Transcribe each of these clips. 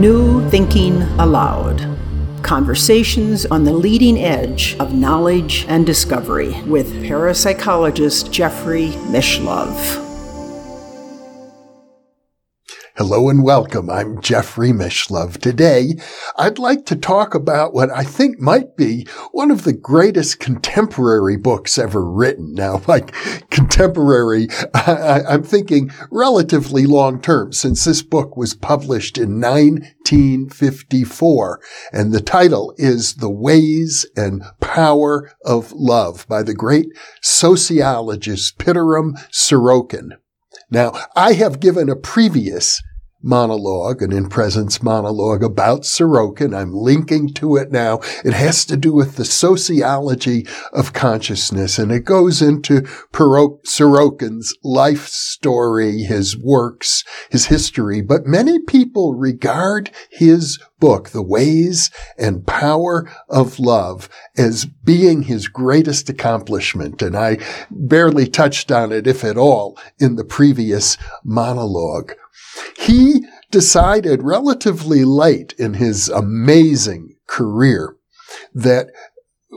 New Thinking Allowed. Conversations on the leading edge of knowledge and discovery with parapsychologist Jeffrey Mishlove. Hello and welcome. I'm Jeffrey Mishlove. Today, I'd like to talk about what I think might be one of the greatest contemporary books ever written. Now, like contemporary, I, am thinking relatively long term since this book was published in 1954. And the title is The Ways and Power of Love by the great sociologist Pitirim Sorokin. Now, I have given a previous monologue, an in presence monologue about Sorokin. I'm linking to it now. It has to do with the sociology of consciousness and it goes into Sorokin's life story, his works, his history. But many people regard his book, The Ways and Power of Love, as being his greatest accomplishment. And I barely touched on it, if at all, in the previous monologue. He decided relatively late in his amazing career that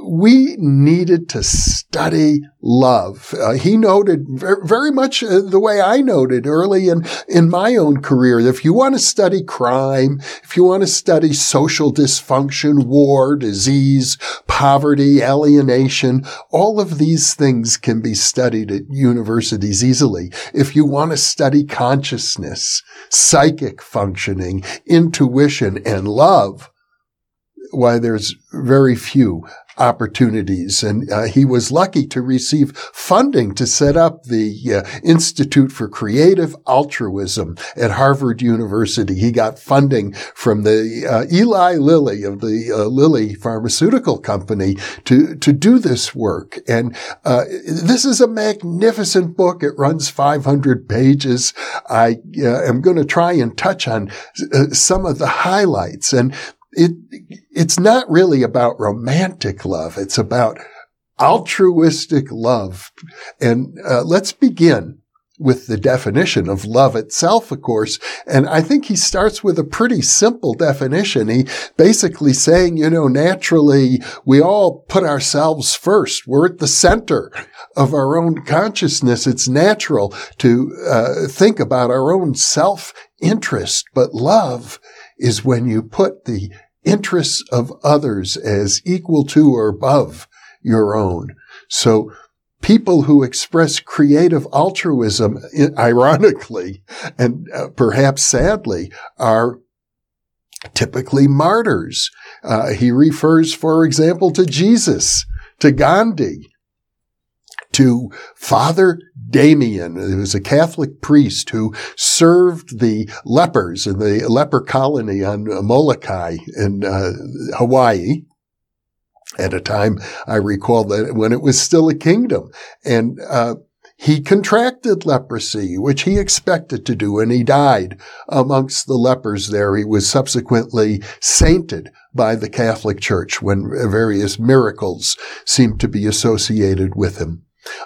we needed to study love. Uh, he noted very much uh, the way I noted early in, in my own career. If you want to study crime, if you want to study social dysfunction, war, disease, poverty, alienation, all of these things can be studied at universities easily. If you want to study consciousness, psychic functioning, intuition, and love, why there's very few opportunities. And uh, he was lucky to receive funding to set up the uh, Institute for Creative Altruism at Harvard University. He got funding from the uh, Eli Lilly of the uh, Lilly Pharmaceutical Company to, to do this work. And uh, this is a magnificent book. It runs 500 pages. I uh, am going to try and touch on some of the highlights. And it, it's not really about romantic love. It's about altruistic love. And uh, let's begin with the definition of love itself, of course. And I think he starts with a pretty simple definition. He basically saying, you know, naturally we all put ourselves first. We're at the center of our own consciousness. It's natural to uh, think about our own self interest, but love is when you put the interests of others as equal to or above your own. So people who express creative altruism, ironically and uh, perhaps sadly, are typically martyrs. Uh, he refers, for example, to Jesus, to Gandhi, to Father Damien, who was a Catholic priest who served the lepers in the leper colony on Molokai in uh, Hawaii at a time I recall that when it was still a kingdom. And uh, he contracted leprosy, which he expected to do, and he died amongst the lepers there. He was subsequently sainted by the Catholic Church when various miracles seemed to be associated with him.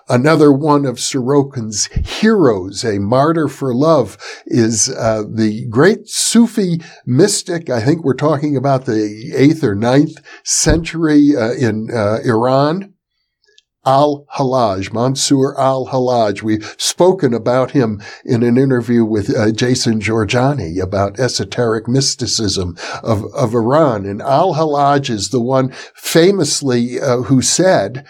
Another one of Sorokin's heroes, a martyr for love, is uh, the great Sufi mystic. I think we're talking about the eighth or ninth century uh, in uh, Iran. Al-Halaj, Mansur Al-Halaj. We've spoken about him in an interview with uh, Jason Jorjani about esoteric mysticism of, of Iran. And Al-Halaj is the one famously uh, who said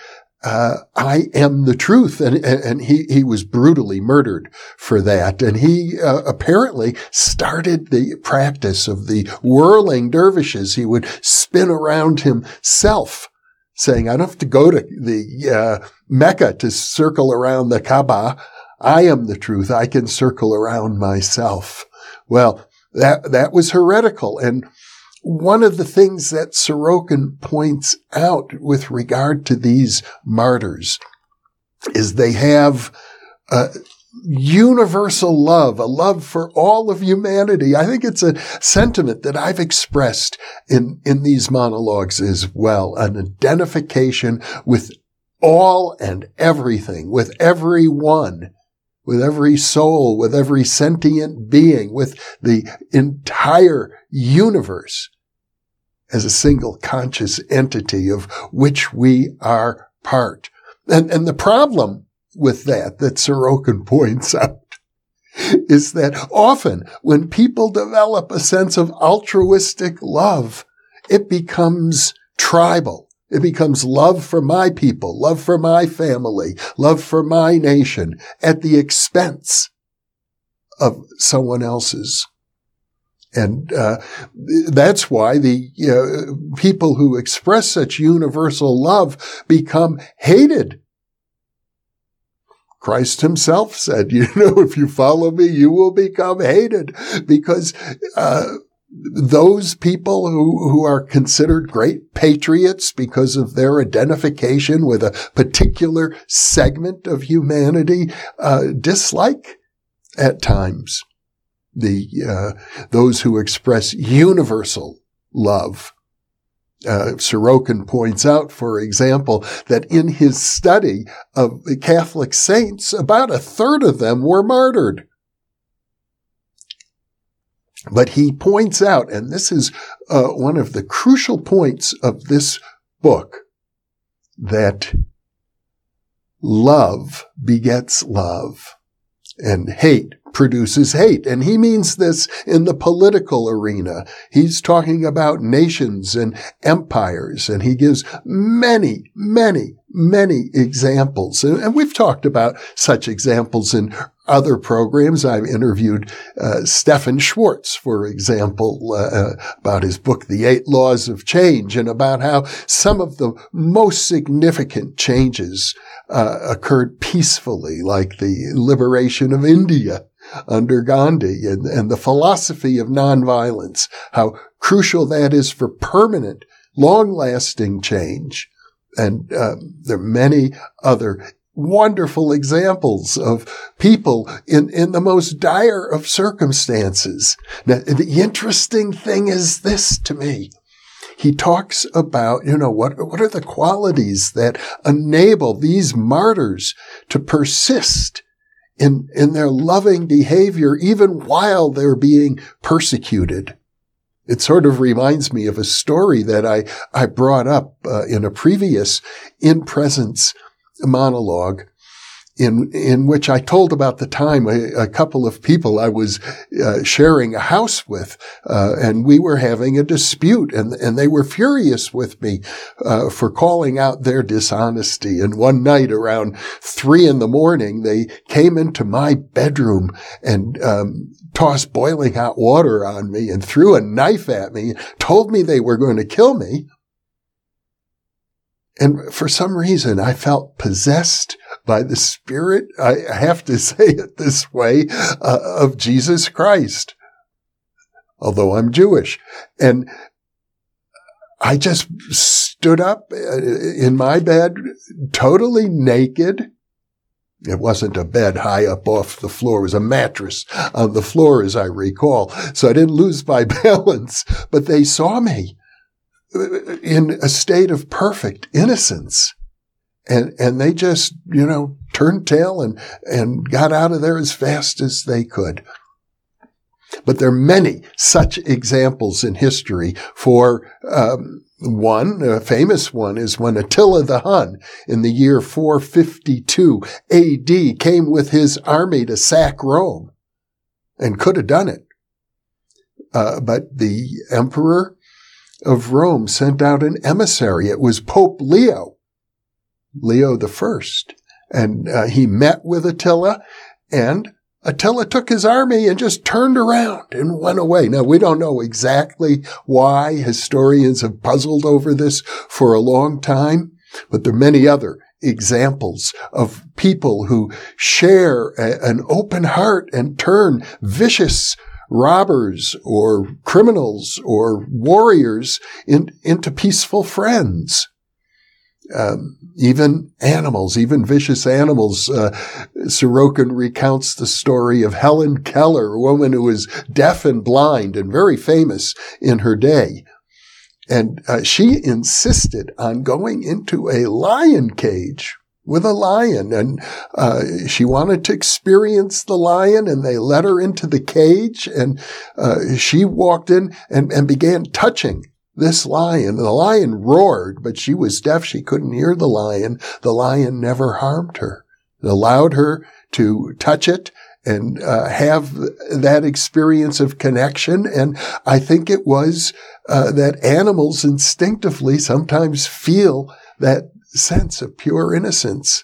uh, I am the truth. And, and he, he was brutally murdered for that. And he uh, apparently started the practice of the whirling dervishes. He would spin around himself saying, I don't have to go to the uh, Mecca to circle around the Kaaba. I am the truth. I can circle around myself. Well, that, that was heretical. And one of the things that Sorokin points out with regard to these martyrs is they have a universal love, a love for all of humanity. I think it's a sentiment that I've expressed in, in these monologues as well, an identification with all and everything, with everyone with every soul, with every sentient being, with the entire universe as a single conscious entity of which we are part. And, and the problem with that, that Sorokin points out, is that often when people develop a sense of altruistic love, it becomes tribal. It becomes love for my people, love for my family, love for my nation at the expense of someone else's. And uh, that's why the uh, people who express such universal love become hated. Christ himself said, you know, if you follow me, you will become hated. Because, uh, those people who, who are considered great patriots because of their identification with a particular segment of humanity, uh, dislike at times the, uh, those who express universal love uh, Sorokin points out, for example, that in his study of the Catholic saints, about a third of them were martyred. But he points out, and this is uh, one of the crucial points of this book, that love begets love and hate produces hate. And he means this in the political arena. He's talking about nations and empires, and he gives many, many, many examples. And we've talked about such examples in other programs. I've interviewed uh, Stephan Schwartz, for example, uh, about his book, The Eight Laws of Change, and about how some of the most significant changes uh, occurred peacefully, like the liberation of India under Gandhi and, and the philosophy of nonviolence, how crucial that is for permanent, long-lasting change. And um, there are many other wonderful examples of people in, in the most dire of circumstances. Now, the interesting thing is this to me. He talks about, you know, what, what are the qualities that enable these martyrs to persist in, in their loving behavior even while they're being persecuted? It sort of reminds me of a story that I, I brought up uh, in a previous in presence monologue in in which I told about the time a, a couple of people I was uh, sharing a house with, uh, and we were having a dispute, and and they were furious with me uh, for calling out their dishonesty. And one night around three in the morning, they came into my bedroom and um, tossed boiling hot water on me and threw a knife at me, told me they were going to kill me. And for some reason, I felt possessed by the Spirit, I have to say it this way, uh, of Jesus Christ, although I'm Jewish. And I just stood up uh, in my bed, totally naked. It wasn't a bed high up off the floor. It was a mattress on the floor, as I recall. So I didn't lose my balance, but they saw me in a state of perfect innocence. And, and they just, you know, turned tail and, and got out of there as fast as they could. But there are many such examples in history. For um, one, a famous one, is when Attila the Hun, in the year 452 AD, came with his army to sack Rome, and could have done it. Uh, but the emperor of Rome sent out an emissary. It was Pope Leo, Leo the First, and uh, he met with Attila, and Attila took his army and just turned around and went away. Now, we don't know exactly why. Historians have puzzled over this for a long time, but there are many other examples of people who share a, an open heart and turn vicious robbers or criminals or warriors in, into peaceful friends. Um, even animals, even vicious animals. Uh, Sorokin recounts the story of Helen Keller, a woman who was deaf and blind and very famous in her day. And uh, she insisted on going into a lion cage with a lion and uh, she wanted to experience the lion and they let her into the cage and uh, she walked in and, and began touching this lion. The lion roared, but she was deaf. She couldn't hear the lion. The lion never harmed her. It allowed her to touch it and uh, have that experience of connection. And I think it was uh, that animals instinctively sometimes feel that sense of pure innocence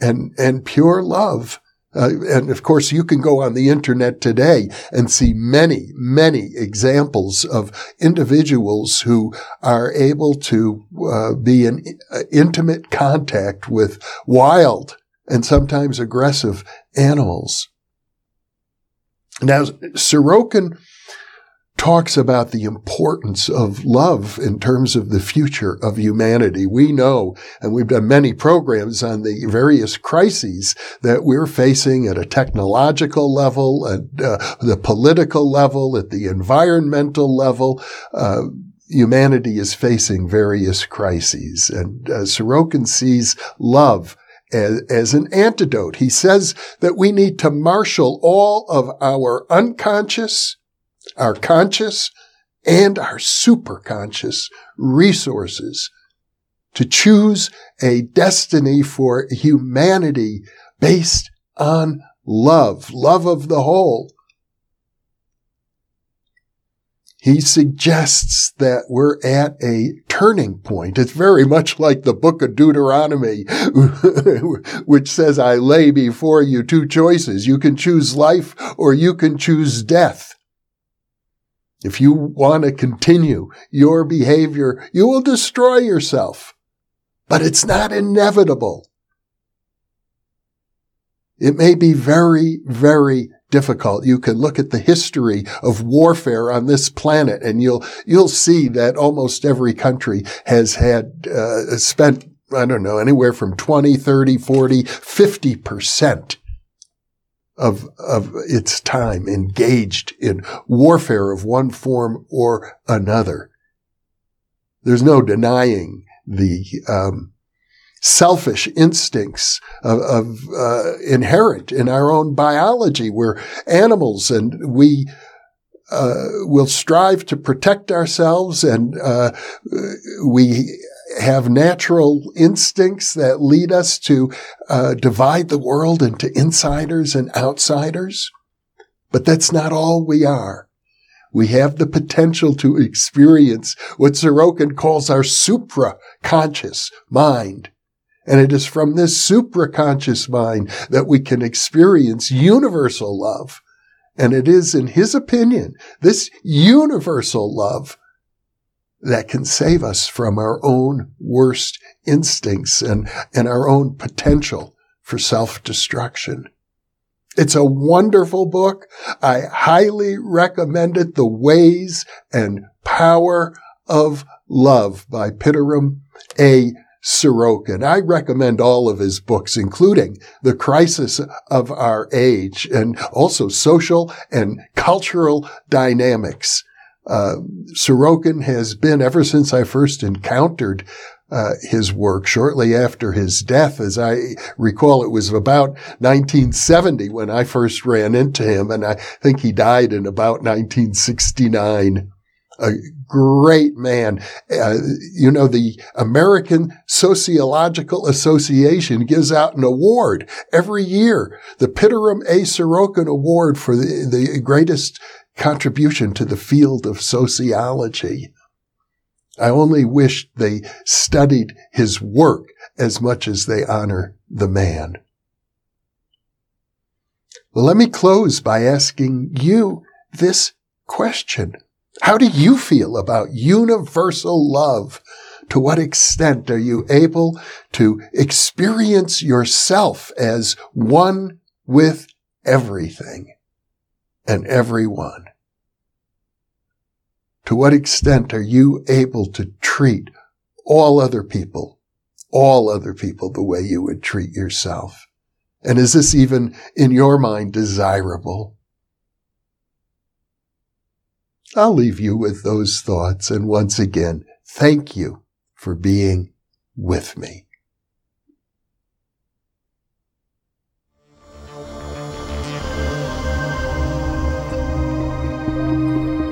and and pure love. Uh, and of course, you can go on the internet today and see many, many examples of individuals who are able to uh, be in uh, intimate contact with wild and sometimes aggressive animals. Now, Sorokin talks about the importance of love in terms of the future of humanity. We know, and we've done many programs on the various crises that we're facing at a technological level, at uh, the political level, at the environmental level. Uh, humanity is facing various crises, and uh, Sorokin sees love as, as an antidote. He says that we need to marshal all of our unconscious, our conscious, and our superconscious resources to choose a destiny for humanity based on love, love of the whole, he suggests that we're at a turning point. It's very much like the book of Deuteronomy, which says, I lay before you two choices. You can choose life or you can choose death. If you want to continue your behavior, you will destroy yourself. But it's not inevitable. It may be very, very difficult. You can look at the history of warfare on this planet and you'll, you'll see that almost every country has had, uh, spent, I don't know, anywhere from 20, 30, 40, 50% of, of its time engaged in warfare of one form or another. There's no denying the, um, selfish instincts of, of uh, inherent in our own biology. We're animals and we uh, will strive to protect ourselves and uh, we have natural instincts that lead us to uh, divide the world into insiders and outsiders. But that's not all we are. We have the potential to experience what Sorokin calls our supra-conscious mind, and it is from this supra-conscious mind that we can experience universal love. And it is, in his opinion, this universal love that can save us from our own worst instincts and, and our own potential for self-destruction. It's a wonderful book. I highly recommend it. The Ways and Power of Love by Pitirim A. Sorokin. I recommend all of his books, including The Crisis of Our Age and also Social and Cultural Dynamics. Uh, Sorokin has been, ever since I first encountered uh, his work shortly after his death. As I recall, it was about 1970 when I first ran into him, and I think he died in about 1969 a great man. Uh, you know, the American Sociological Association gives out an award every year, the Pitirim A. Sorokin Award for the, the greatest contribution to the field of sociology. I only wish they studied his work as much as they honor the man. Well, let me close by asking you this question. How do you feel about universal love? To what extent are you able to experience yourself as one with everything and everyone? To what extent are you able to treat all other people, all other people the way you would treat yourself? And is this even in your mind desirable? I'll leave you with those thoughts. And once again, thank you for being with me. You.